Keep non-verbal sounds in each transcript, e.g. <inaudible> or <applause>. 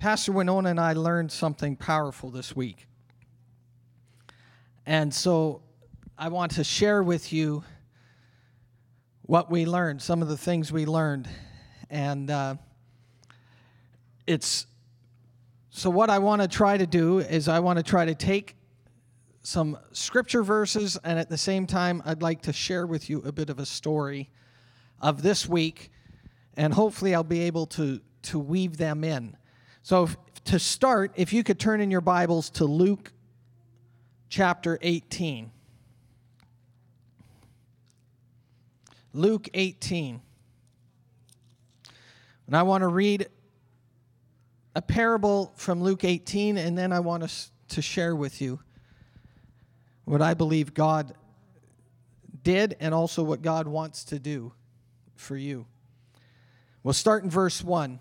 Pastor Winona and I learned something powerful this week. And so I want to share with you what we learned, some of the things we learned. And uh, it's so, what I want to try to do is, I want to try to take some scripture verses, and at the same time, I'd like to share with you a bit of a story of this week, and hopefully, I'll be able to, to weave them in. So, if, to start, if you could turn in your Bibles to Luke chapter 18. Luke 18. And I want to read a parable from Luke 18, and then I want us to share with you what I believe God did and also what God wants to do for you. We'll start in verse 1.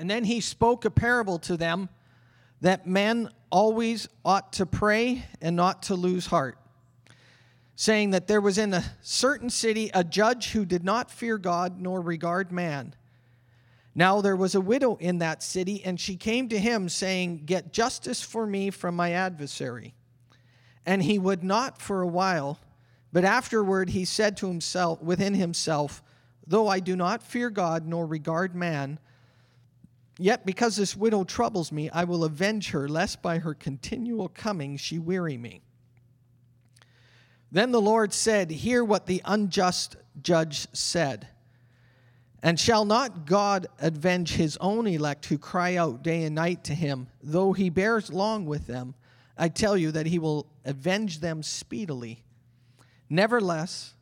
And then he spoke a parable to them that men always ought to pray and not to lose heart, saying that there was in a certain city a judge who did not fear God nor regard man. Now there was a widow in that city, and she came to him, saying, Get justice for me from my adversary. And he would not for a while, but afterward he said to himself, within himself, Though I do not fear God nor regard man, Yet because this widow troubles me, I will avenge her, lest by her continual coming she weary me. Then the Lord said, Hear what the unjust judge said. And shall not God avenge his own elect who cry out day and night to him, though he bears long with them? I tell you that he will avenge them speedily. Nevertheless,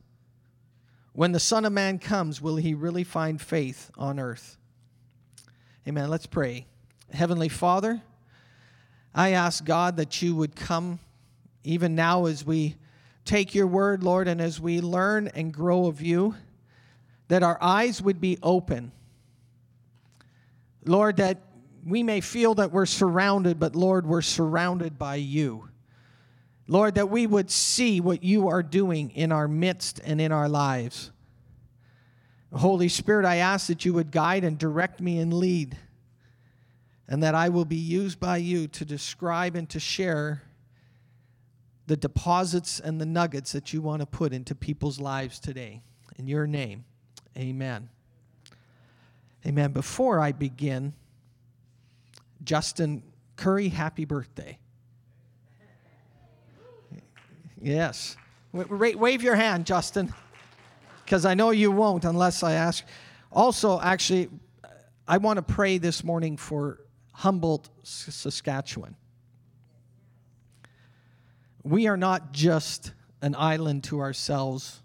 when the Son of Man comes, will he really find faith on earth? Amen. Let's pray. Heavenly Father, I ask God that you would come even now as we take your word, Lord, and as we learn and grow of you, that our eyes would be open. Lord, that we may feel that we're surrounded, but Lord, we're surrounded by you. Lord, that we would see what you are doing in our midst and in our lives. Holy Spirit, I ask that you would guide and direct me and lead, and that I will be used by you to describe and to share the deposits and the nuggets that you want to put into people's lives today. In your name, amen. Amen. Before I begin, Justin Curry, happy birthday. Yes. Wave your hand, Justin because I know you won't unless I ask. Also, actually, I want to pray this morning for Humboldt, Saskatchewan. We are not just an island to ourselves,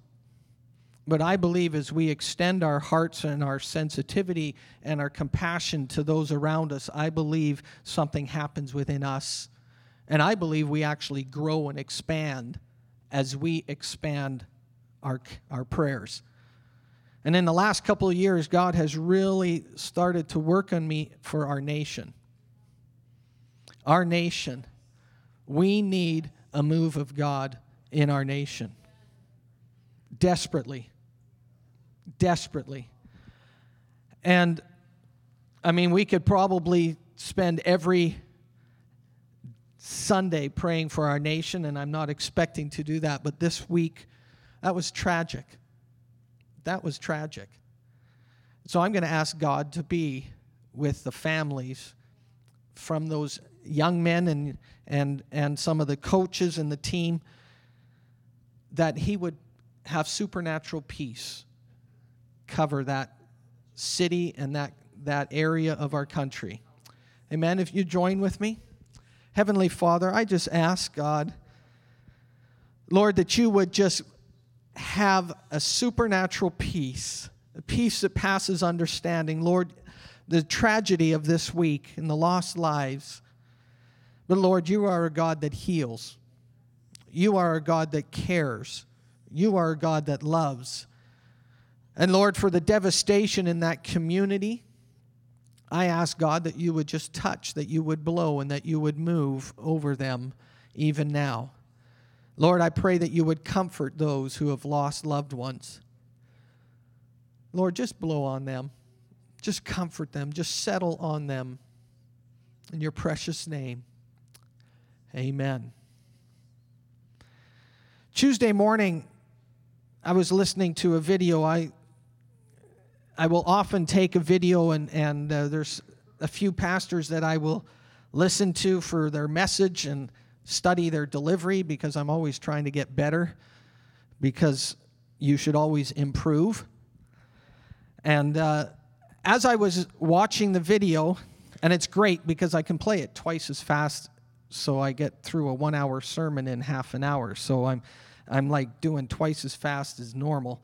but I believe as we extend our hearts and our sensitivity and our compassion to those around us, I believe something happens within us. And I believe we actually grow and expand as we expand our, our prayers. And in the last couple of years, God has really started to work on me for our nation. Our nation. We need a move of God in our nation. Desperately. Desperately. And I mean, we could probably spend every Sunday praying for our nation, and I'm not expecting to do that, but this week, that was tragic. That was tragic. So I'm going to ask God to be with the families from those young men and, and, and some of the coaches and the team that He would have supernatural peace cover that city and that, that area of our country. Amen. If you join with me, Heavenly Father, I just ask God, Lord, that you would just have a supernatural peace, a peace that passes understanding. Lord, the tragedy of this week and the lost lives. But Lord, you are a God that heals. You are a God that cares. You are a God that loves. And Lord, for the devastation in that community, I ask God that you would just touch, that you would blow, and that you would move over them even now. Lord, I pray that you would comfort those who have lost loved ones. Lord, just blow on them. Just comfort them, just settle on them. In your precious name, amen. Tuesday morning, I was listening to a video. I, I will often take a video, and, and uh, there's a few pastors that I will listen to for their message and study their delivery because I'm always trying to get better because you should always improve. And uh, as I was watching the video, and it's great because I can play it twice as fast, so I get through a one hour sermon in half an hour. So I'm, I'm like doing twice as fast as normal.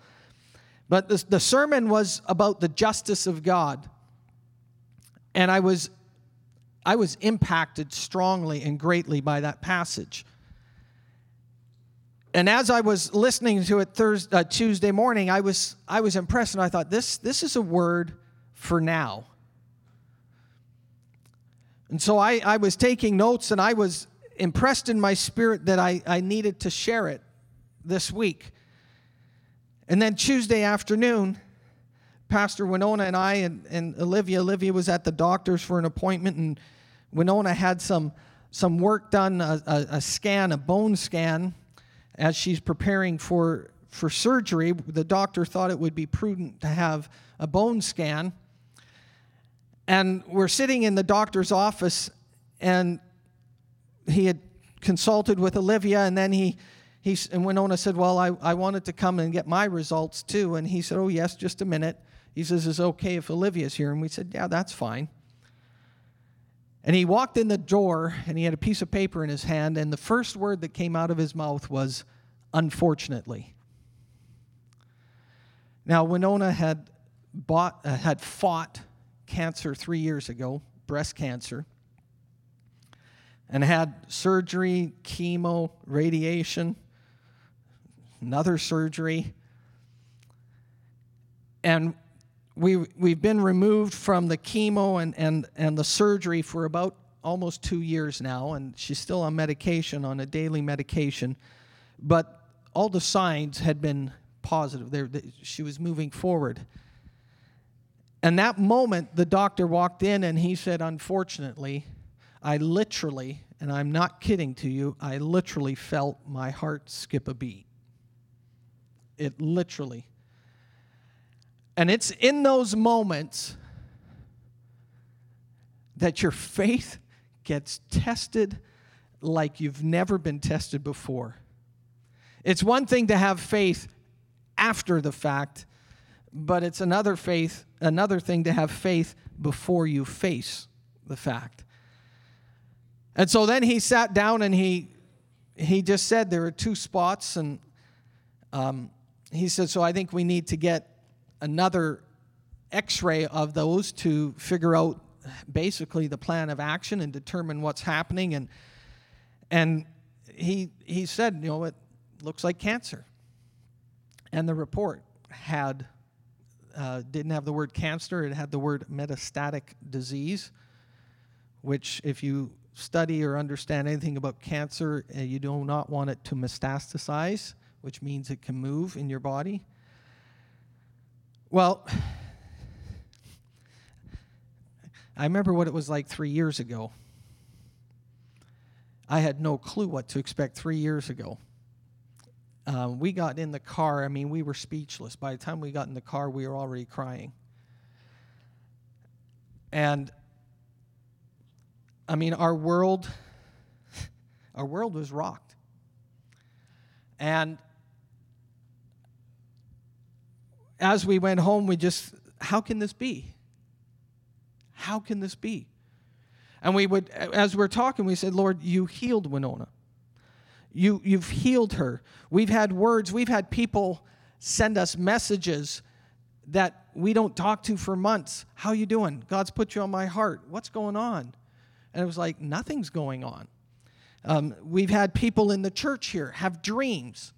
But the, the sermon was about the justice of God. And I was I was impacted strongly and greatly by that passage. And as I was listening to it Thursday, uh, Tuesday morning, I was, I was impressed and I thought, this, this is a word for now. And so I, I was taking notes and I was impressed in my spirit that I, I needed to share it this week. And then Tuesday afternoon, Pastor Winona and I and, and Olivia, Olivia was at the doctor's for an appointment, and Winona had some, some work done, a, a, a scan, a bone scan, as she's preparing for, for surgery. The doctor thought it would be prudent to have a bone scan. And we're sitting in the doctor's office, and he had consulted with Olivia, and then he, he and Winona said, Well, I, I wanted to come and get my results too. And he said, Oh, yes, just a minute. He says, Is it okay if Olivia's here? And we said, Yeah, that's fine. And he walked in the door and he had a piece of paper in his hand, and the first word that came out of his mouth was, unfortunately. Now, Winona had, bought, uh, had fought cancer three years ago, breast cancer, and had surgery, chemo, radiation, another surgery. And we, we've been removed from the chemo and, and, and the surgery for about almost two years now, and she's still on medication, on a daily medication. But all the signs had been positive. There, she was moving forward. And that moment, the doctor walked in and he said, Unfortunately, I literally, and I'm not kidding to you, I literally felt my heart skip a beat. It literally and it's in those moments that your faith gets tested like you've never been tested before. It's one thing to have faith after the fact, but it's another faith, another thing to have faith before you face the fact. And so then he sat down and he he just said there are two spots, and um, he said, so I think we need to get another x ray of those to figure out basically the plan of action and determine what's happening. And, and he, he said, you know, it looks like cancer. And the report had, uh, didn't have the word cancer, it had the word metastatic disease, which, if you study or understand anything about cancer, uh, you do not want it to metastasize, which means it can move in your body. Well, I remember what it was like three years ago. I had no clue what to expect three years ago. Um, we got in the car, I mean, we were speechless. By the time we got in the car, we were already crying. And I mean, our world, <laughs> our world was rocked. And as we went home, we just, how can this be? How can this be? And we would, as we're talking, we said, Lord, you healed Winona. You, you've healed her. We've had words, we've had people send us messages that we don't talk to for months. How you doing? God's put you on my heart. What's going on? And it was like, nothing's going on. Um, we've had people in the church here have dreams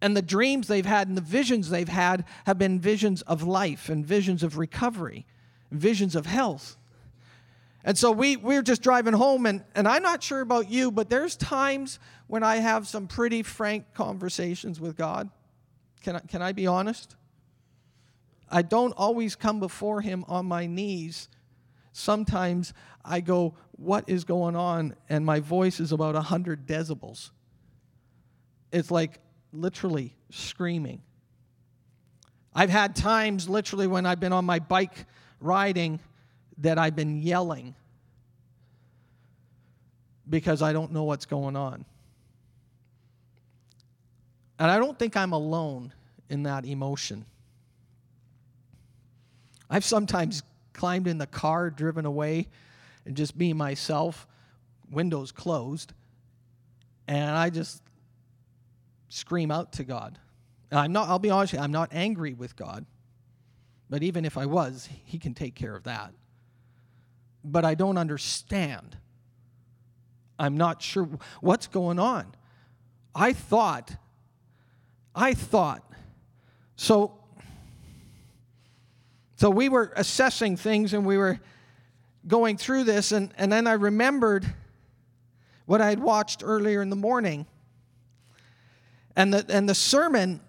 and the dreams they've had and the visions they've had have been visions of life and visions of recovery, visions of health. And so we, we're just driving home, and, and I'm not sure about you, but there's times when I have some pretty frank conversations with God. Can I, can I be honest? I don't always come before Him on my knees. Sometimes I go, What is going on? And my voice is about 100 decibels. It's like literally screaming. I've had times, literally, when I've been on my bike riding, that I've been yelling because I don't know what's going on. And I don't think I'm alone in that emotion. I've sometimes climbed in the car, driven away, and just be myself, windows closed, and I just scream out to God. I'm not, I'll be honest you, I'm not angry with God, but even if I was, He can take care of that. But I don't understand. I'm not sure what's going on. I thought, I thought, so so we were assessing things and we were going through this, and, and then I remembered what I had watched earlier in the morning. And the, and the sermon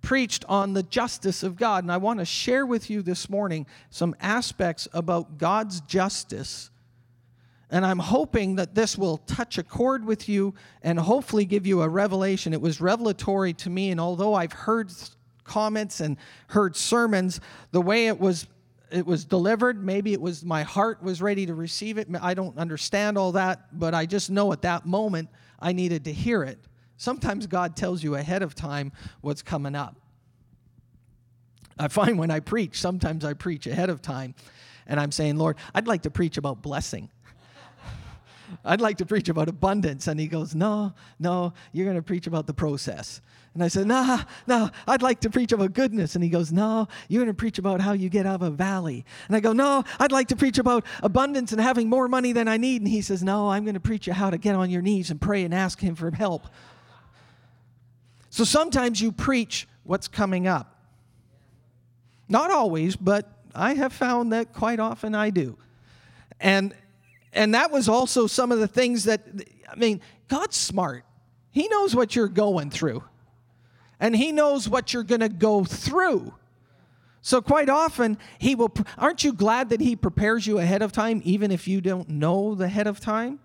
preached on the justice of God. And I want to share with you this morning some aspects about God's justice. And I'm hoping that this will touch a chord with you and hopefully give you a revelation. It was revelatory to me, and although I've heard comments and heard sermons, the way it was it was delivered, maybe it was my heart was ready to receive it. I don't understand all that, but I just know at that moment I needed to hear it. Sometimes God tells you ahead of time what's coming up. I find when I preach, sometimes I preach ahead of time and I'm saying, Lord, I'd like to preach about blessing. <laughs> I'd like to preach about abundance. And he goes, No, no, you're going to preach about the process. And I said, No, no, I'd like to preach about goodness. And he goes, No, you're going to preach about how you get out of a valley. And I go, No, I'd like to preach about abundance and having more money than I need. And he says, No, I'm going to preach you how to get on your knees and pray and ask him for help. So sometimes you preach what's coming up. Not always, but I have found that quite often I do. And and that was also some of the things that, I mean, God's smart. He knows what you're going through, and He knows what you're going to go through. So, quite often, He will, aren't you glad that He prepares you ahead of time, even if you don't know the head of time?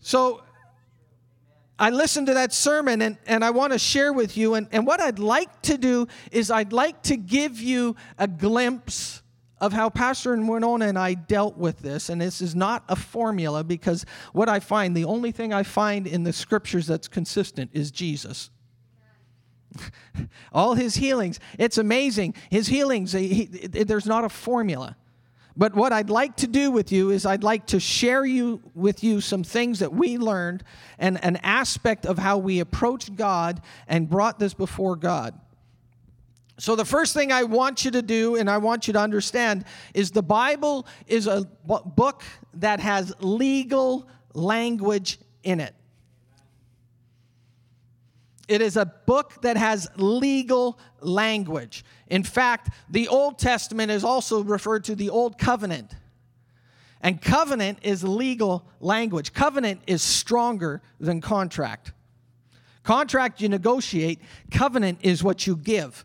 So, I listened to that sermon and, and I want to share with you. And, and what I'd like to do is, I'd like to give you a glimpse of how Pastor Winona and I dealt with this, and this is not a formula because what I find, the only thing I find in the scriptures that's consistent is Jesus. <laughs> All his healings, it's amazing. His healings, he, there's not a formula. But what I'd like to do with you is I'd like to share you with you some things that we learned and an aspect of how we approached God and brought this before God. So, the first thing I want you to do and I want you to understand is the Bible is a book that has legal language in it. It is a book that has legal language. In fact, the Old Testament is also referred to the Old Covenant. And covenant is legal language. Covenant is stronger than contract. Contract you negotiate, covenant is what you give.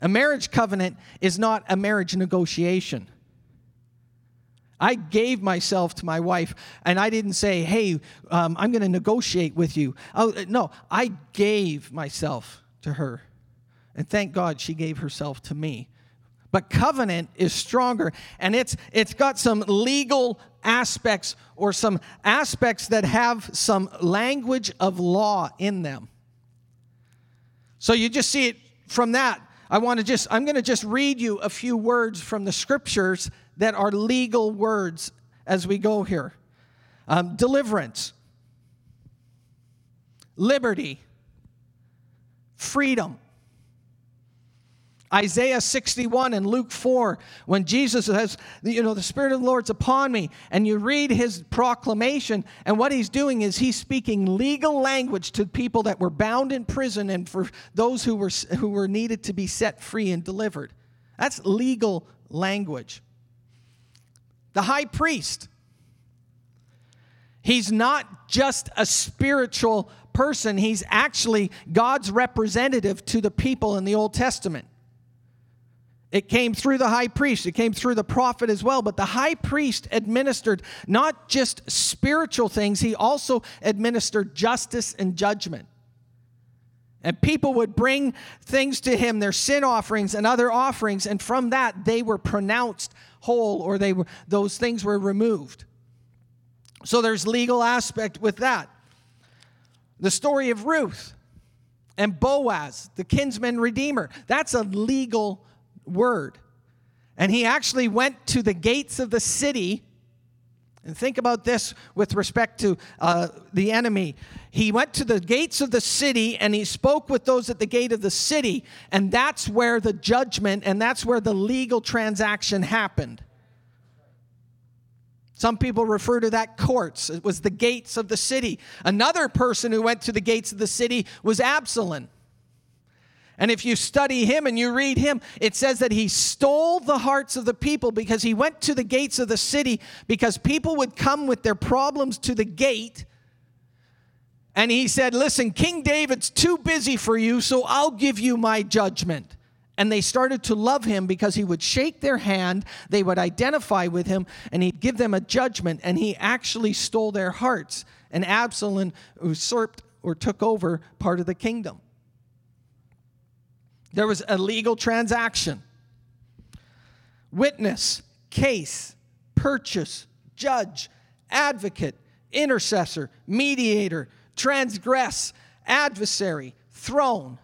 A marriage covenant is not a marriage negotiation. I gave myself to my wife, and I didn't say, hey, um, I'm going to negotiate with you. Oh, no, I gave myself to her. And thank God she gave herself to me. But covenant is stronger, and it's, it's got some legal aspects or some aspects that have some language of law in them. So you just see it from that. I want to just, I'm going to just read you a few words from the scriptures that are legal words as we go here um, deliverance, liberty, freedom, Isaiah 61 and Luke 4, when Jesus says, You know, the Spirit of the Lord's upon me, and you read his proclamation, and what he's doing is he's speaking legal language to people that were bound in prison and for those who were, who were needed to be set free and delivered. That's legal language. The high priest, he's not just a spiritual person, he's actually God's representative to the people in the Old Testament. It came through the high priest, it came through the prophet as well. But the high priest administered not just spiritual things, he also administered justice and judgment. And people would bring things to him, their sin offerings and other offerings, and from that they were pronounced whole or they were, those things were removed. So there's legal aspect with that. The story of Ruth and Boaz, the kinsman redeemer, that's a legal word. And he actually went to the gates of the city. And think about this with respect to uh, the enemy. He went to the gates of the city and he spoke with those at the gate of the city. And that's where the judgment and that's where the legal transaction happened. Some people refer to that courts. It was the gates of the city. Another person who went to the gates of the city was Absalom. And if you study him and you read him, it says that he stole the hearts of the people because he went to the gates of the city because people would come with their problems to the gate. And he said, Listen, King David's too busy for you, so I'll give you my judgment. And they started to love him because he would shake their hand, they would identify with him, and he'd give them a judgment. And he actually stole their hearts. And Absalom usurped or took over part of the kingdom. There was a legal transaction. Witness, case, purchase, judge, advocate, intercessor, mediator, transgress, adversary, throne.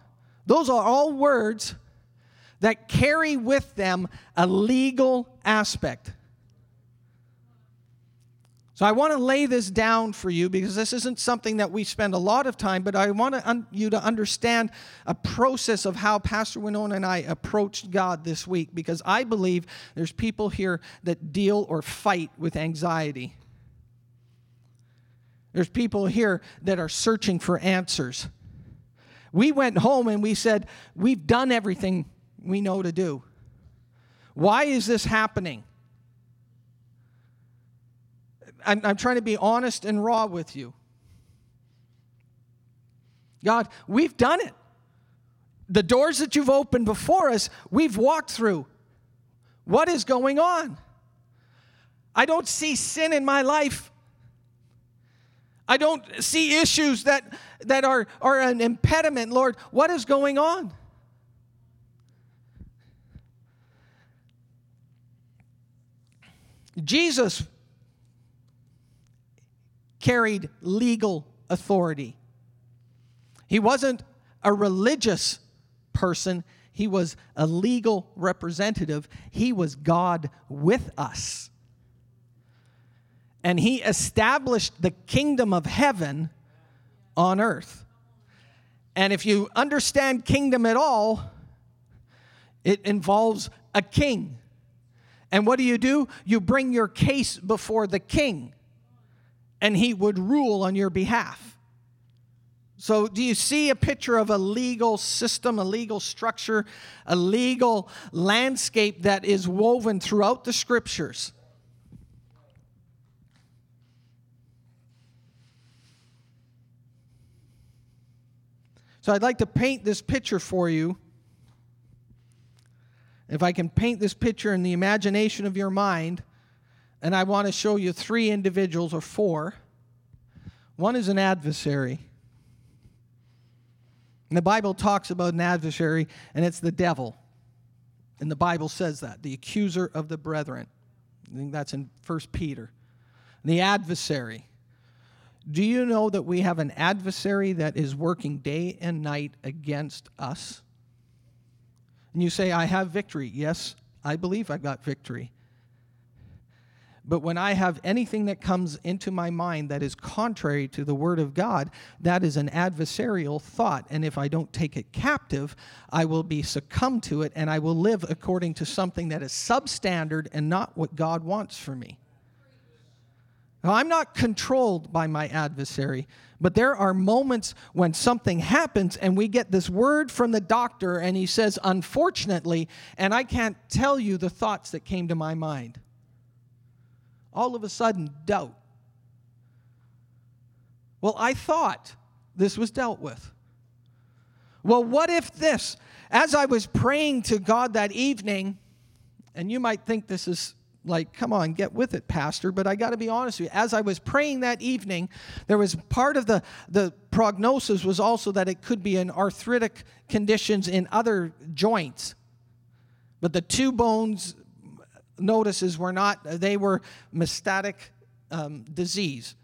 Those are all words that carry with them a legal aspect. So I want to lay this down for you because this isn't something that we spend a lot of time, but I want un- you to understand a process of how Pastor Winona and I approached God this week because I believe there's people here that deal or fight with anxiety. There's people here that are searching for answers. We went home and we said, We've done everything we know to do. Why is this happening? I'm, I'm trying to be honest and raw with you. God, we've done it. The doors that you've opened before us, we've walked through. What is going on? I don't see sin in my life. I don't see issues that, that are, are an impediment, Lord. What is going on? Jesus carried legal authority. He wasn't a religious person, he was a legal representative. He was God with us. And he established the kingdom of heaven on earth. And if you understand kingdom at all, it involves a king. And what do you do? You bring your case before the king and he would rule on your behalf. So, do you see a picture of a legal system, a legal structure, a legal landscape that is woven throughout the scriptures? So, I'd like to paint this picture for you. If I can paint this picture in the imagination of your mind, and I want to show you three individuals or four. One is an adversary. And the Bible talks about an adversary, and it's the devil. And the Bible says that, the accuser of the brethren. I think that's in 1 Peter. The adversary. Do you know that we have an adversary that is working day and night against us? And you say, I have victory. Yes, I believe I've got victory. But when I have anything that comes into my mind that is contrary to the Word of God, that is an adversarial thought. And if I don't take it captive, I will be succumbed to it and I will live according to something that is substandard and not what God wants for me. Now, I'm not controlled by my adversary, but there are moments when something happens and we get this word from the doctor and he says, unfortunately, and I can't tell you the thoughts that came to my mind all of a sudden doubt. Well, I thought this was dealt with. Well, what if this? as I was praying to God that evening, and you might think this is like, come on, get with it, Pastor. But I got to be honest with you. As I was praying that evening, there was part of the, the prognosis was also that it could be an arthritic conditions in other joints. But the two bones notices were not, they were metastatic um, disease.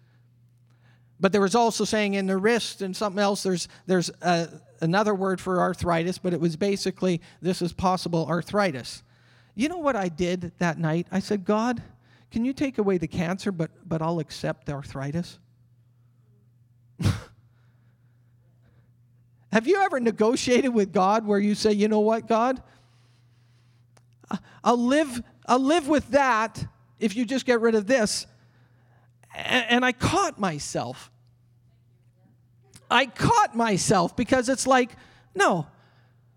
But there was also saying in the wrist and something else, there's, there's a, another word for arthritis, but it was basically this is possible arthritis. You know what I did that night? I said, God, can you take away the cancer, but, but I'll accept the arthritis? <laughs> Have you ever negotiated with God where you say, you know what, God? I'll live, I'll live with that if you just get rid of this. And I caught myself. I caught myself because it's like, no,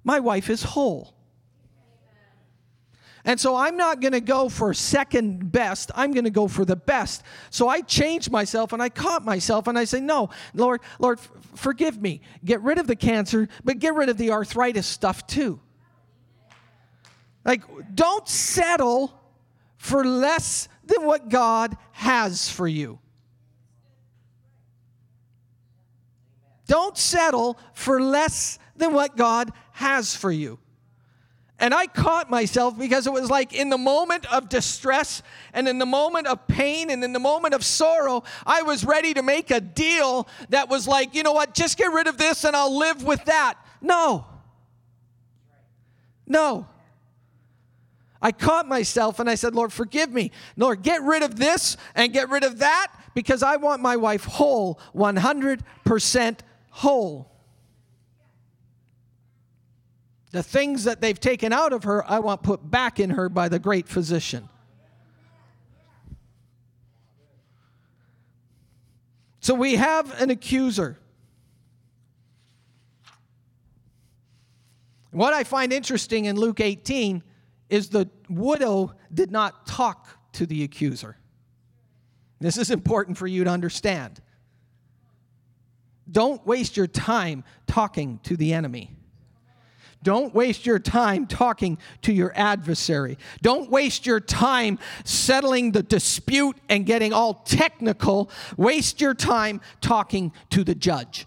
my wife is whole. And so I'm not going to go for second best. I'm going to go for the best. So I changed myself and I caught myself and I say, No, Lord, Lord, forgive me. Get rid of the cancer, but get rid of the arthritis stuff too. Like, don't settle for less than what God has for you. Don't settle for less than what God has for you. And I caught myself because it was like in the moment of distress and in the moment of pain and in the moment of sorrow, I was ready to make a deal that was like, you know what, just get rid of this and I'll live with that. No. No. I caught myself and I said, Lord, forgive me. Lord, get rid of this and get rid of that because I want my wife whole, 100% whole. The things that they've taken out of her, I want put back in her by the great physician. So we have an accuser. What I find interesting in Luke 18 is the widow did not talk to the accuser. This is important for you to understand. Don't waste your time talking to the enemy. Don't waste your time talking to your adversary. Don't waste your time settling the dispute and getting all technical. Waste your time talking to the judge.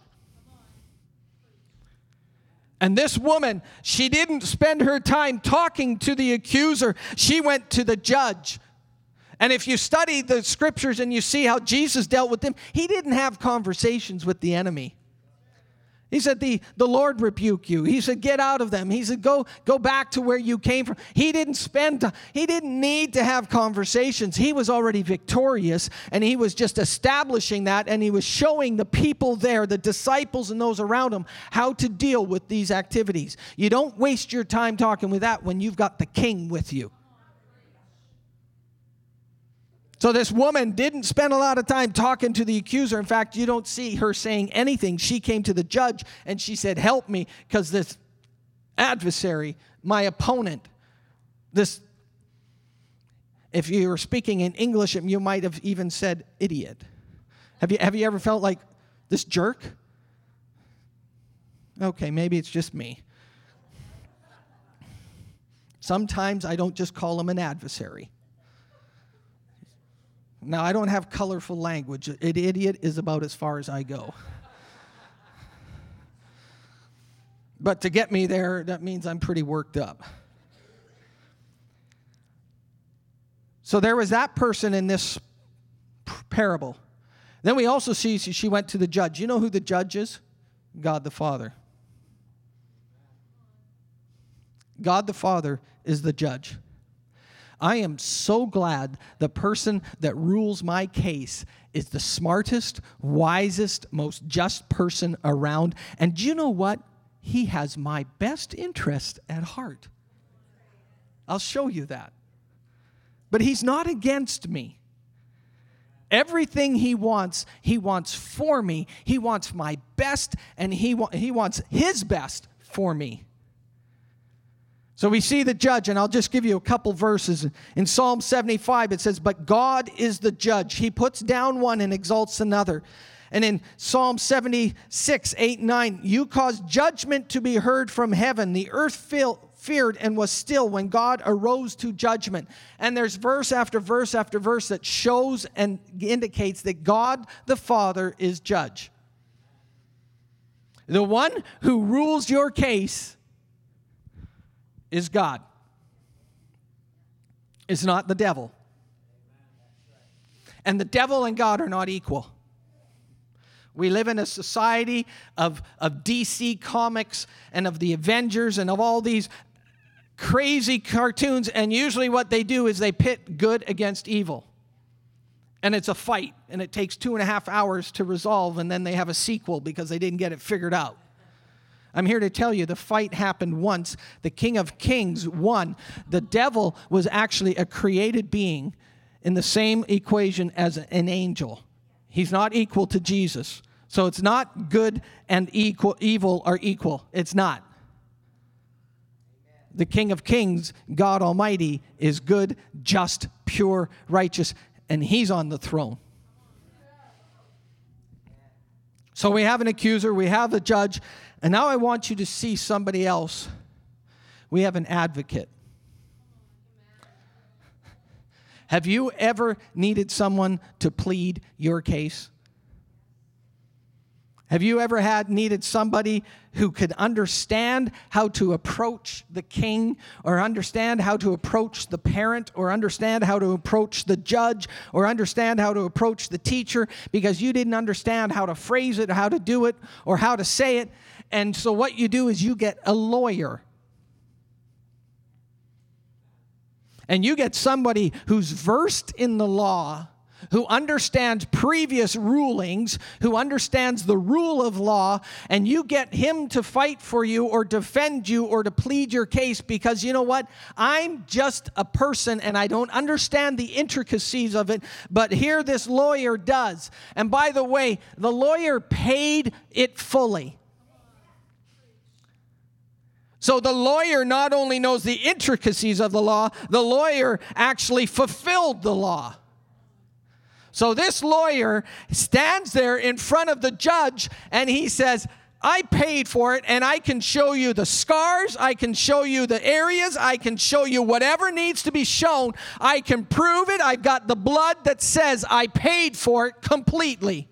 And this woman, she didn't spend her time talking to the accuser, she went to the judge. And if you study the scriptures and you see how Jesus dealt with them, he didn't have conversations with the enemy. He said, the, the Lord rebuke you. He said, get out of them. He said, go, go back to where you came from. He didn't spend, he didn't need to have conversations. He was already victorious and he was just establishing that and he was showing the people there, the disciples and those around him, how to deal with these activities. You don't waste your time talking with that when you've got the king with you. So this woman didn't spend a lot of time talking to the accuser. In fact, you don't see her saying anything. She came to the judge and she said, Help me, because this adversary, my opponent, this, if you were speaking in English, you might have even said idiot. Have you, have you ever felt like this jerk? Okay, maybe it's just me. Sometimes I don't just call him an adversary. Now, I don't have colorful language. An idiot is about as far as I go. But to get me there, that means I'm pretty worked up. So there was that person in this parable. Then we also see she went to the judge. You know who the judge is? God the Father. God the Father is the judge. I am so glad the person that rules my case is the smartest, wisest, most just person around. And do you know what? He has my best interest at heart. I'll show you that. But he's not against me. Everything he wants, he wants for me. He wants my best, and he, wa- he wants his best for me. So we see the judge, and I'll just give you a couple verses. In Psalm 75, it says, But God is the judge. He puts down one and exalts another. And in Psalm 76, 8, 9, you caused judgment to be heard from heaven. The earth feared and was still when God arose to judgment. And there's verse after verse after verse that shows and indicates that God the Father is judge. The one who rules your case is God. It's not the devil. And the devil and God are not equal. We live in a society of, of DC comics and of the Avengers and of all these crazy cartoons, and usually what they do is they pit good against evil. And it's a fight, and it takes two and a half hours to resolve, and then they have a sequel because they didn't get it figured out. I'm here to tell you the fight happened once. The King of Kings won. The devil was actually a created being in the same equation as an angel. He's not equal to Jesus. So it's not good and equal, evil are equal. It's not the King of Kings, God Almighty, is good, just, pure, righteous, and He's on the throne. So we have an accuser, we have a judge, and now I want you to see somebody else. We have an advocate. Have you ever needed someone to plead your case? Have you ever had needed somebody who could understand how to approach the king or understand how to approach the parent or understand how to approach the judge or understand how to approach the teacher because you didn't understand how to phrase it, how to do it, or how to say it? And so what you do is you get a lawyer. And you get somebody who's versed in the law who understands previous rulings, who understands the rule of law, and you get him to fight for you or defend you or to plead your case because you know what? I'm just a person and I don't understand the intricacies of it, but here this lawyer does. And by the way, the lawyer paid it fully. So the lawyer not only knows the intricacies of the law, the lawyer actually fulfilled the law. So this lawyer stands there in front of the judge and he says, I paid for it and I can show you the scars, I can show you the areas, I can show you whatever needs to be shown. I can prove it. I've got the blood that says I paid for it completely.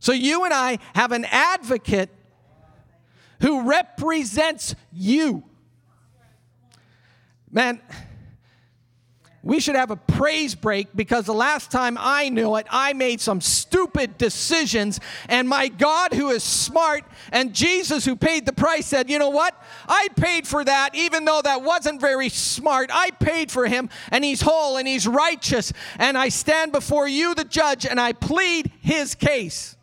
So you and I have an advocate who represents you. Man, we should have a praise break because the last time I knew it, I made some stupid decisions. And my God, who is smart, and Jesus, who paid the price, said, You know what? I paid for that, even though that wasn't very smart. I paid for him, and he's whole and he's righteous. And I stand before you, the judge, and I plead his case.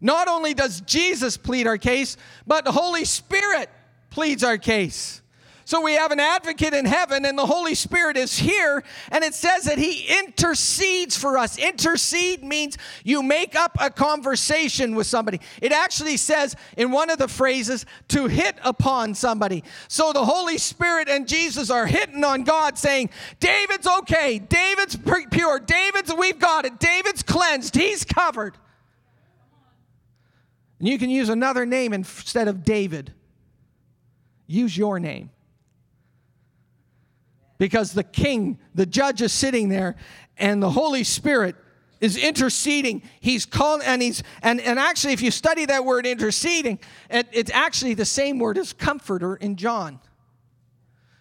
Not only does Jesus plead our case, but the Holy Spirit pleads our case. So we have an advocate in heaven, and the Holy Spirit is here, and it says that He intercedes for us. Intercede means you make up a conversation with somebody. It actually says in one of the phrases to hit upon somebody. So the Holy Spirit and Jesus are hitting on God, saying, David's okay, David's pure, David's, we've got it, David's cleansed, he's covered. And you can use another name instead of David. Use your name. Because the king, the judge is sitting there, and the Holy Spirit is interceding. He's calling, and he's, and, and actually, if you study that word interceding, it, it's actually the same word as comforter in John.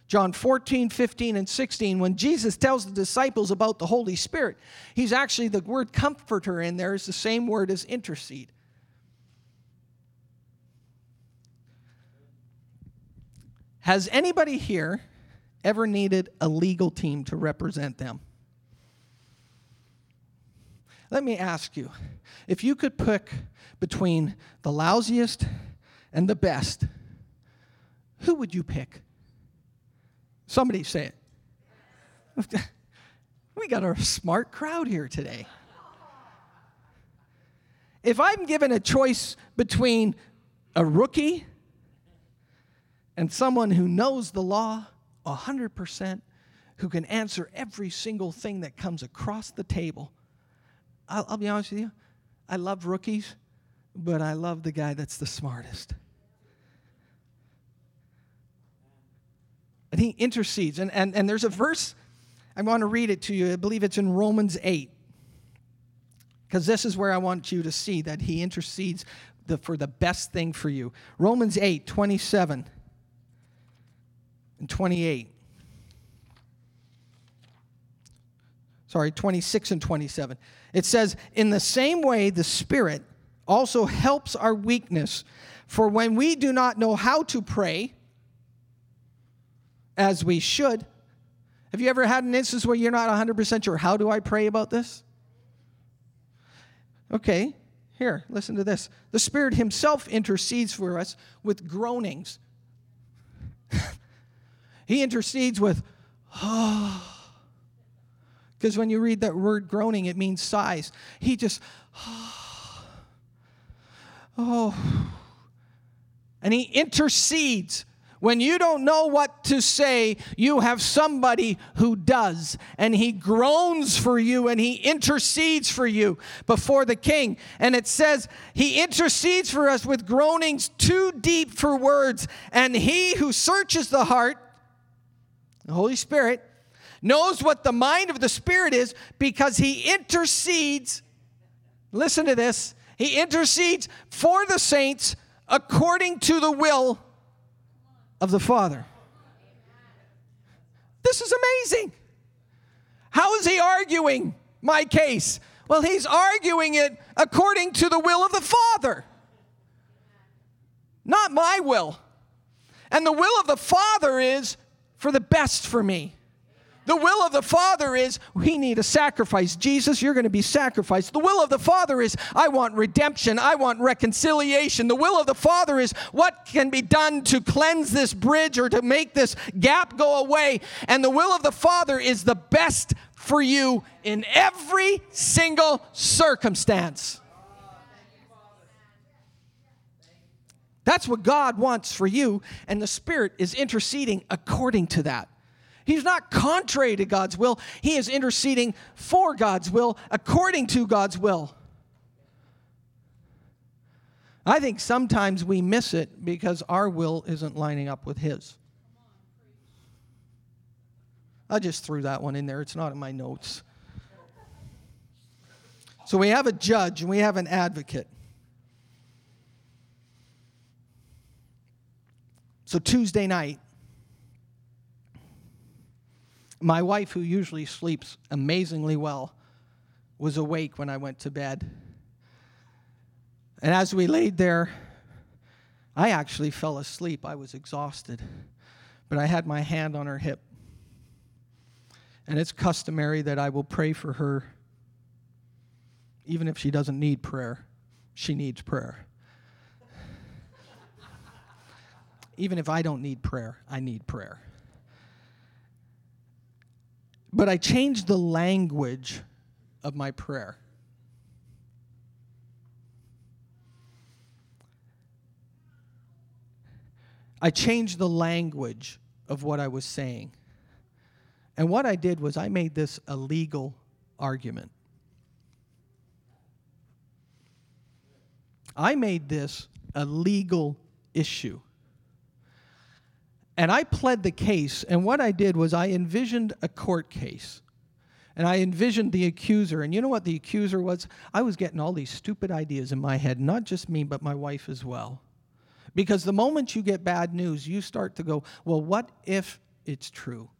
John 14, 15, and 16, when Jesus tells the disciples about the Holy Spirit, he's actually the word comforter in there is the same word as intercede. Has anybody here ever needed a legal team to represent them? Let me ask you if you could pick between the lousiest and the best, who would you pick? Somebody say it. <laughs> we got a smart crowd here today. If I'm given a choice between a rookie and someone who knows the law 100%, who can answer every single thing that comes across the table. I'll, I'll be honest with you, I love rookies, but I love the guy that's the smartest. And he intercedes. And, and, and there's a verse, I want to read it to you. I believe it's in Romans 8. Because this is where I want you to see that he intercedes the, for the best thing for you. Romans 8, 27 and 28. Sorry, 26 and 27. It says, In the same way, the Spirit also helps our weakness. For when we do not know how to pray as we should, have you ever had an instance where you're not 100% sure, how do I pray about this? Okay, here, listen to this. The Spirit Himself intercedes for us with groanings. <laughs> he intercedes with, ah. oh. Because when you read that word groaning, it means sighs. He just, oh. oh. And He intercedes when you don't know what to say, you have somebody who does, and he groans for you and he intercedes for you before the king. And it says, He intercedes for us with groanings too deep for words. And he who searches the heart, the Holy Spirit, knows what the mind of the Spirit is because he intercedes. Listen to this. He intercedes for the saints according to the will of the Father. This is amazing. How is he arguing my case? Well, he's arguing it according to the will of the Father, not my will. And the will of the Father is for the best for me. The will of the Father is we need a sacrifice. Jesus, you're going to be sacrificed. The will of the Father is I want redemption. I want reconciliation. The will of the Father is what can be done to cleanse this bridge or to make this gap go away. And the will of the Father is the best for you in every single circumstance. That's what God wants for you, and the Spirit is interceding according to that. He's not contrary to God's will, he is interceding for God's will, according to God's will. I think sometimes we miss it because our will isn't lining up with his. I just threw that one in there. It's not in my notes. So we have a judge and we have an advocate. So Tuesday night, my wife, who usually sleeps amazingly well, was awake when I went to bed. And as we laid there, I actually fell asleep. I was exhausted. But I had my hand on her hip. And it's customary that I will pray for her, even if she doesn't need prayer. She needs prayer. Even if I don't need prayer, I need prayer. But I changed the language of my prayer. I changed the language of what I was saying. And what I did was I made this a legal argument. I made this a legal issue. And I pled the case, and what I did was I envisioned a court case. And I envisioned the accuser. And you know what the accuser was? I was getting all these stupid ideas in my head, not just me, but my wife as well. Because the moment you get bad news, you start to go, well, what if it's true?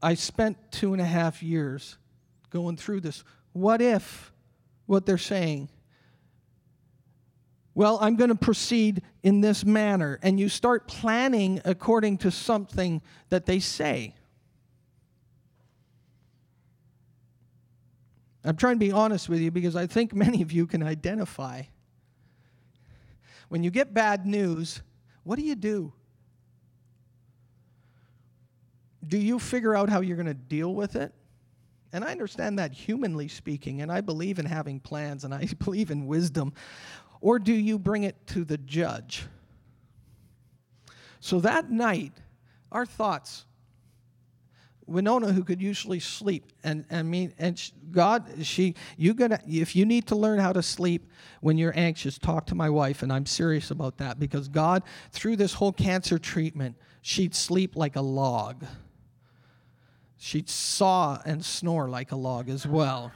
I spent two and a half years going through this. What if what they're saying well, I'm going to proceed in this manner. And you start planning according to something that they say. I'm trying to be honest with you because I think <laughs> many of you can identify. When you get bad news, what do you do? Do you figure out how you're going to deal with it? And I understand that humanly speaking, and I believe in having plans and I <laughs> believe in wisdom. Or do you bring it to the judge? So that night, our thoughts. Winona, who could usually sleep, and I mean, and sh- God, she, you gonna, if you need to learn how to sleep when you're anxious, talk to my wife, and I'm serious about that because God, through this whole cancer treatment, she'd sleep like a log. She'd saw and snore like a log as well.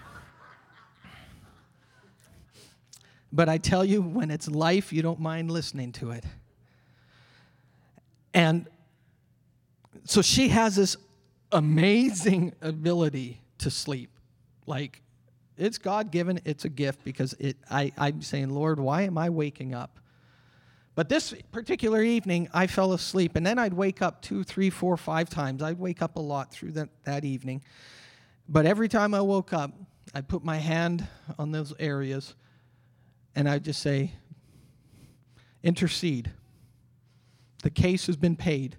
But I tell you, when it's life, you don't mind listening to it. And so she has this amazing ability to sleep. Like, it's God given, it's a gift because it, I, I'm saying, Lord, why am I waking up? But this particular evening, I fell asleep, and then I'd wake up two, three, four, five times. I'd wake up a lot through that, that evening. But every time I woke up, I'd put my hand on those areas and I'd just say, intercede. The case has been paid.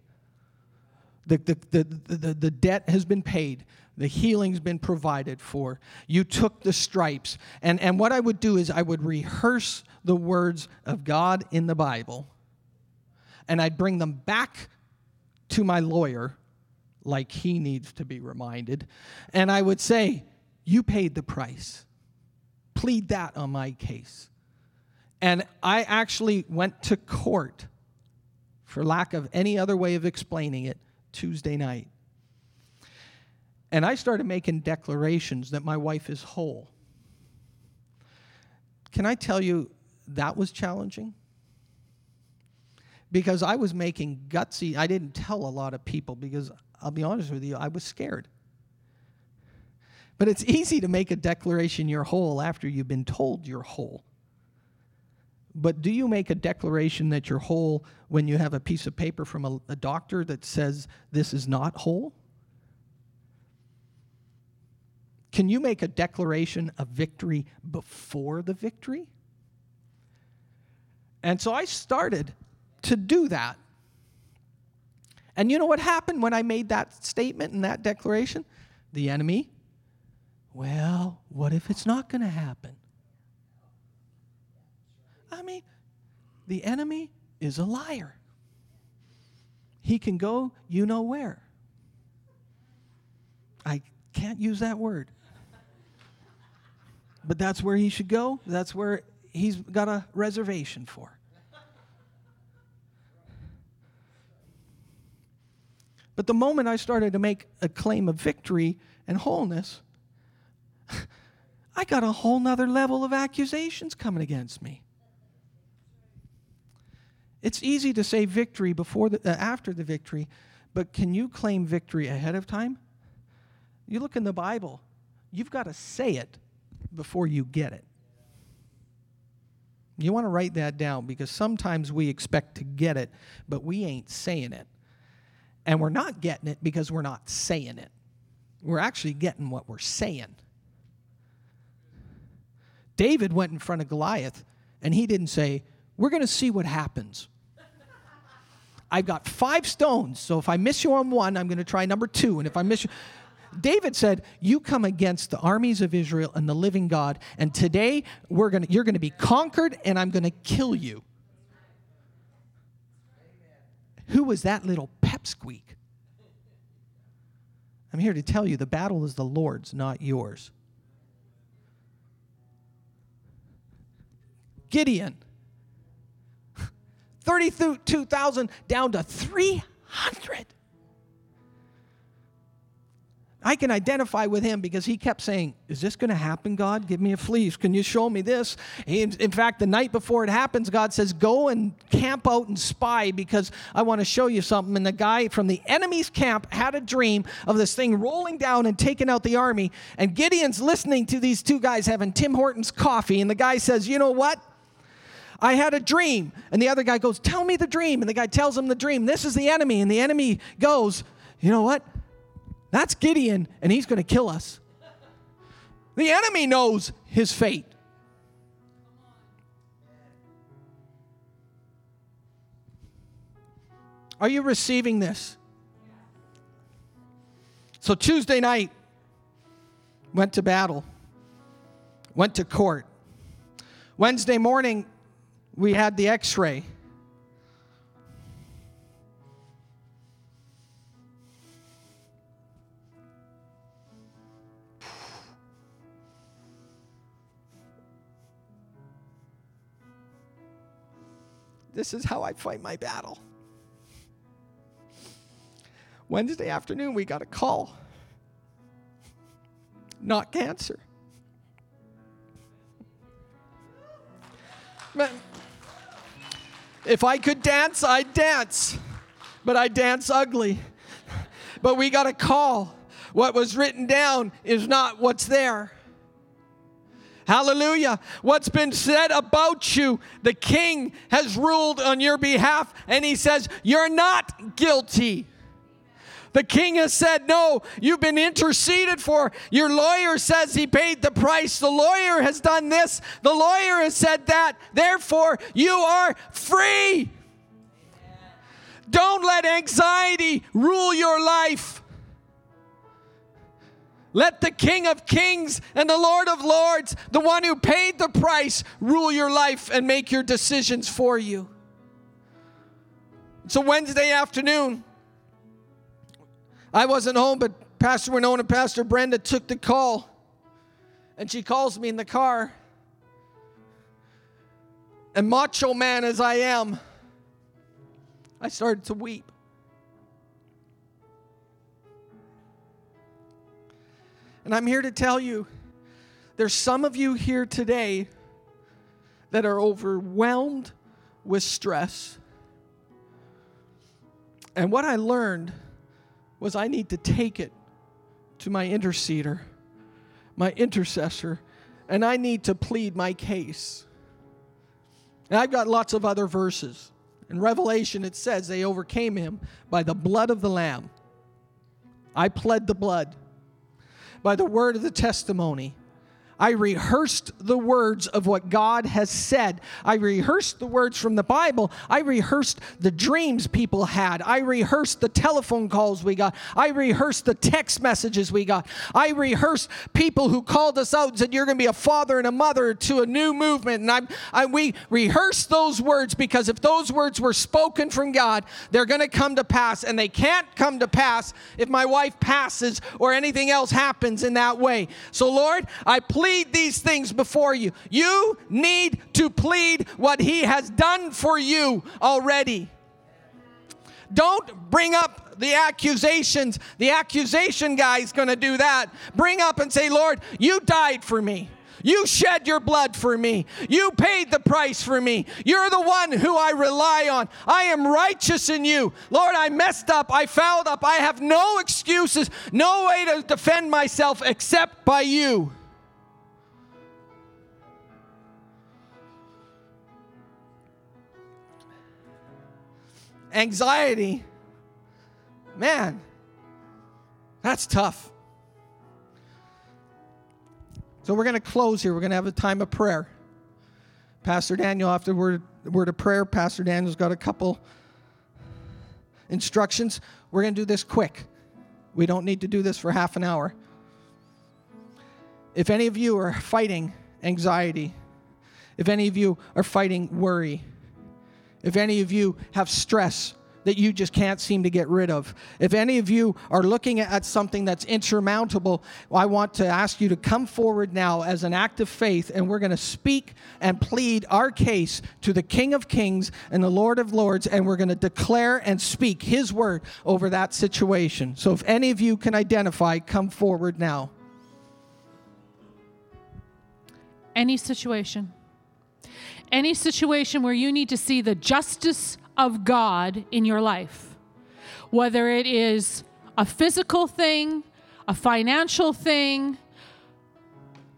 The, the, the, the, the debt has been paid. The healing's been provided for. You took the stripes. And, and what I would do is I would rehearse the words of God in the Bible, and I'd bring them back to my lawyer, like he needs to be reminded, and I would say, You paid the price. Plead that on my case. And I actually went to court, for lack of any other way of explaining it, Tuesday night. And I started making declarations that my wife is whole. Can I tell you that was challenging? Because I was making gutsy, I didn't tell a lot of people because I'll be honest with you, I was scared. But it's easy to make a declaration you're whole after you've been told you're whole. But do you make a declaration that you're whole when you have a piece of paper from a, a doctor that says this is not whole? Can you make a declaration of victory before the victory? And so I started to do that. And you know what happened when I made that statement and that declaration? The enemy, well, what if it's not going to happen? I mean, the enemy is a liar. He can go you know where. I can't use that word. But that's where he should go. That's where he's got a reservation for. But the moment I started to make a claim of victory and wholeness, <laughs> I got a whole nother level of accusations coming against me. It's easy to say victory before the, uh, after the victory, but can you claim victory ahead of time? You look in the Bible, you've got to say it before you get it. You want to write that down because sometimes we expect to get it, but we ain't saying it. And we're not getting it because we're not saying it. We're actually getting what we're saying. David went in front of Goliath and he didn't say, we're going to see what happens. I've got five stones, so if I miss you on one, I'm going to try number two. And if I miss you, David said, "You come against the armies of Israel and the living God, and today we're to, you're going to be conquered, and I'm going to kill you." Who was that little pepsqueak? I'm here to tell you the battle is the Lord's, not yours. Gideon 32,000 down to 300. I can identify with him because he kept saying, Is this going to happen, God? Give me a fleece. Can you show me this? In, in, fact, the night before it happens, God says, Go and camp out and spy because I want to show you something. And the guy from the enemy's camp had a dream of this thing rolling down and taking out the army. And Gideon's listening to these two guys having Tim Hortons coffee. And the guy says, You know what? I had a dream. And the other guy goes, Tell me the dream. And the guy tells him the dream. This is the enemy. And the enemy goes, You know what? That's Gideon, and he's going to kill us. The enemy knows his fate. Are you receiving this? So Tuesday night, went to battle, went to court. Wednesday morning, we had the x ray. This is how I fight my battle. Wednesday afternoon, we got a call. Not cancer if I could dance, I'd dance, but I dance ugly. But we got a call. What was written down is not what's there. Hallelujah. What's been said about you, the king has ruled on your behalf, and he says, You're not guilty. The king has said, No, you've been interceded for. Your lawyer says he paid the price. The lawyer has done this. The lawyer has said that. Therefore, you are free. Don't let anxiety rule your life. Let the King of Kings and the Lord of Lords, the one who paid the price, rule your life and make your decisions for you. It's a Wednesday afternoon. I wasn't home, but Pastor Winona and Pastor Brenda took the call. And she calls me in the car. And macho man as I am, I started to weep. And I'm here to tell you there's some of you here today that are overwhelmed with stress. And what I learned was I need to take it to my interceder, my intercessor, and I need to plead my case. And I've got lots of other verses. In Revelation, it says they overcame him by the blood of the Lamb. I pled the blood by the word of the testimony. I rehearsed the words of what God has said. I rehearsed the words from the Bible. I rehearsed the dreams people had. I rehearsed the telephone calls we got. I rehearsed the text messages we got. I rehearsed people who called us out and said, You're going to be a father and a mother to a new movement. And I'm, I, we rehearsed those words because if those words were spoken from God, they're going to come to pass. And they can't come to pass if my wife passes or anything else happens in that way. So, Lord, I plead plead these things before you. You need to plead what He has done for you already. Don't bring up the accusations. The accusation guy is going to do that. Bring up and say, Lord, you died for me. You shed your blood for me. You paid the price for me. You're the one who I rely on. I am righteous in you. Lord, I messed up. I fouled up. I have no excuses, no way to defend myself except by you. Anxiety, man, that's tough. So we're going to close here. We're going to have a time of prayer. Pastor Daniel, after word, word of prayer, Pastor Daniel's got a couple instructions. We're going to do this quick. We don't need to do this for half an hour. If any of you are fighting anxiety, if any of you are fighting worry, if any of you have stress that you just can't seem to get rid of, if any of you are looking at something that's insurmountable, I want to ask you to come forward now as an act of faith, and we're going to speak and plead our case to the King of Kings and the Lord of Lords, and we're going to declare and speak His word over that situation. So if any of you can identify, come forward now. Any situation any situation where you need to see the justice of God in your life, whether it is a physical thing, a financial thing,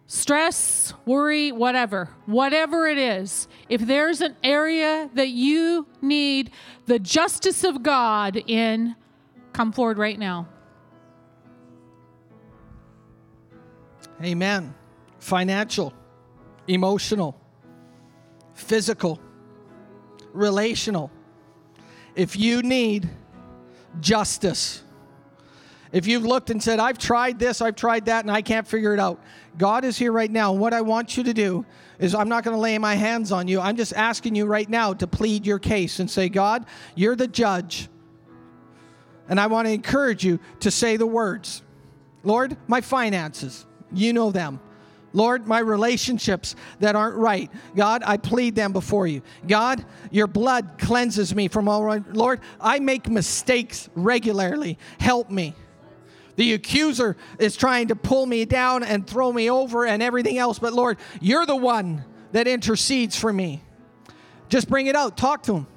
stress, worry, whatever, whatever it is, if there's an area that you need the justice of God in, come forward right now. Amen. Financial, emotional, physical, relational. If you need justice, if you've looked and said, I've tried this, I've tried that, and I can't figure it out, God is here right now. What I want you to do is, I'm not going to lay my hands on you. I'm just asking you right now to plead your case and say, God, you're the judge. And I want to encourage you to say the words Lord, my finances, you know them. Lord, my relationships that aren't right, God, I plead them before you. God, your blood cleanses me from all right. Lord, I make mistakes regularly. Help me. The accuser is trying to pull me down and throw me over and everything else, but Lord, you're the one that intercedes for me. Just bring it out, talk to him.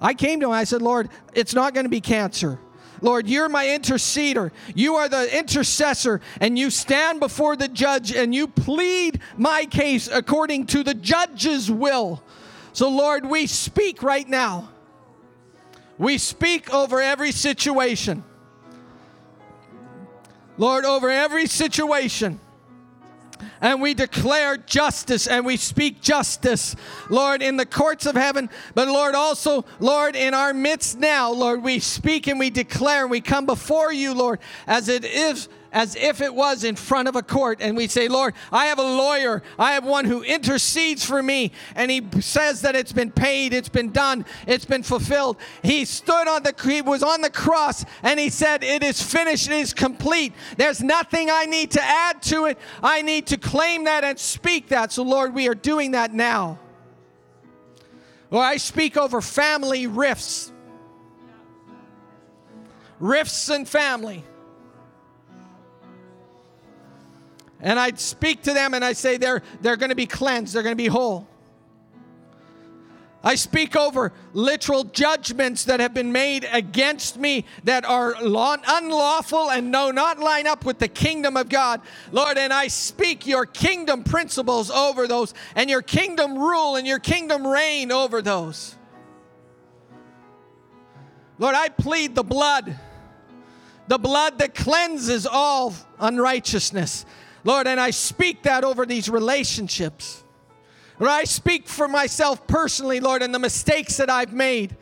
I came to him, I said, Lord, it's not going to be cancer. Lord, you're my interceder. You are the intercessor, and you stand before the judge and you plead my case according to the judge's will. So, Lord, we speak right now. We speak over every situation. Lord, over every situation and we declare justice and we speak justice, Lord, in the courts of heaven, but Lord, also, Lord, in our midst now, Lord, we speak and we declare and we come before you, Lord, as it is as if it was in front of a court. And we say, Lord, I have a lawyer. I have one who intercedes for me. And he says that it's been paid, it's been done, it's been fulfilled. He stood on the, he was on the cross and he said, It is finished, it is complete. There's nothing I need to add to it. I need to claim that and speak that. So, Lord, we are doing that now. Lord, I speak over family rifts. Rifts and family. And I'd speak to them and I say they're, they're going to be cleansed, they're going to be whole. I speak over literal judgments that have been made against me that are unlawful and no not line up with the kingdom of God. Lord, and I speak your kingdom principles over those and your kingdom rule and your kingdom reign over those. Lord, I plead the blood, the blood that cleanses all unrighteousness. Lord, and I speak that over these relationships. Lord, I speak for myself personally, Lord, and the mistakes that I've made.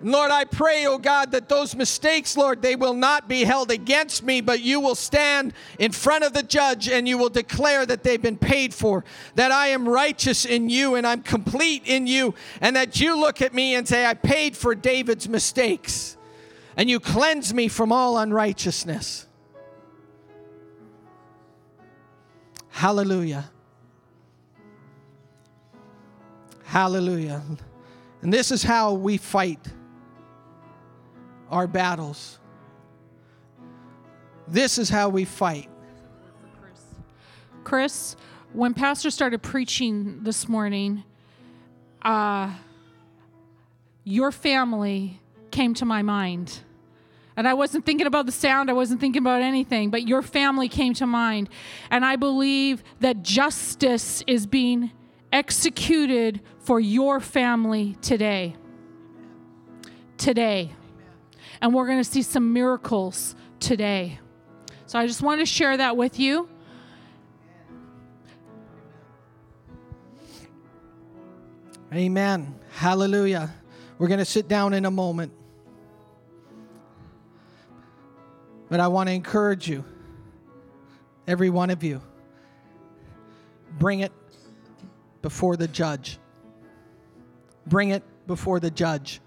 And Lord, I pray, oh God, that those mistakes, Lord, they will not be held against me, but you will stand in front of the judge and you will declare that they've been paid for, that I am righteous in you and I'm complete in you, and that you look at me and say, I paid for David's mistakes, and you cleanse me from all unrighteousness. Hallelujah. Hallelujah. And this is how we fight our battles. This is how we fight. Chris, when Pastor started preaching this morning, uh, your family came to my mind. And I wasn't thinking about the sound, I wasn't thinking about anything, but your family came to mind. And I believe that justice is being executed for your family today. Today. And we're going to see some miracles today. So I just want to share that with you. Amen. Hallelujah. We're going to sit down in a moment. But I want to encourage you, every one of you, bring it before the judge. Bring it before the judge.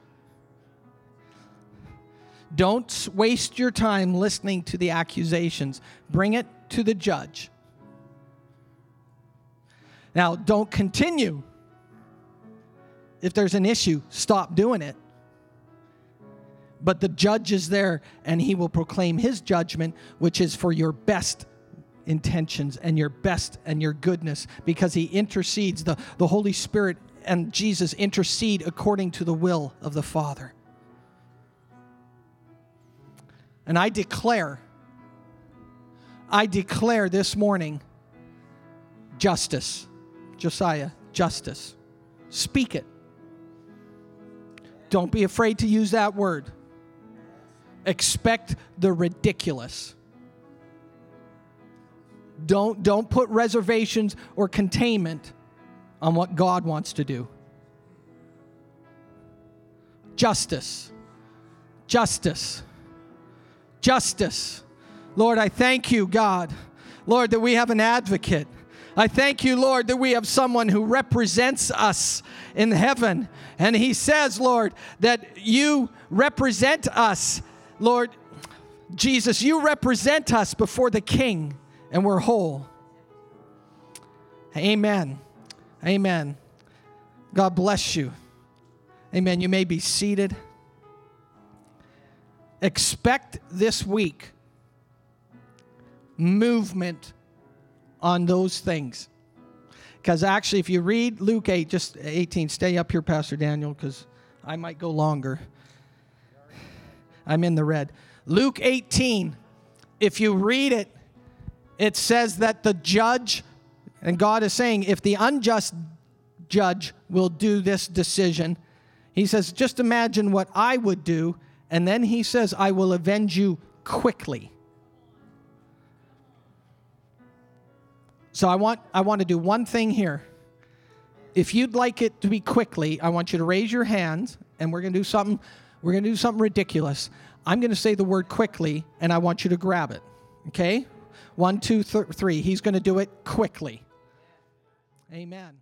Don't waste your time listening to the accusations. Bring it to the judge. Now, don't continue. If there's an issue, stop doing it but the judge is there and he will proclaim his judgment, which is for your best intentions and your best and your goodness because he intercedes. The, the Holy Spirit and Jesus intercede according to the will of the Father. And I declare, I declare this morning justice. Josiah, justice. Speak it. Don't be afraid to use that word expect the ridiculous. Don't, don't put reservations or containment on what God wants to do. Justice. Justice. Justice. Lord, I thank you, God. Lord, that we have an advocate. I thank you, Lord, that we have someone who represents us in heaven. And he says, Lord, that you represent us Lord Jesus, you represent us before the King, and we're whole. Amen. Amen. God bless you. Amen. You may be seated. Expect this week movement on those things. Because actually, if you read Luke 8, just 18, stay up here, Pastor Daniel, because I might go longer. I'm in the red. Luke 18, if you read it, it says that the judge, and God is saying, if the unjust judge will do this decision, he says, just imagine what I would do. And then he says, I will avenge you quickly. So I want I want to do one thing here. If you'd like it to be quickly, I want you to raise your hand and we're going to do something we're going to do something ridiculous. I'm going to say the word quickly and I want you to grab it. Okay? One, two, th- three. He's going to do it quickly. Amen.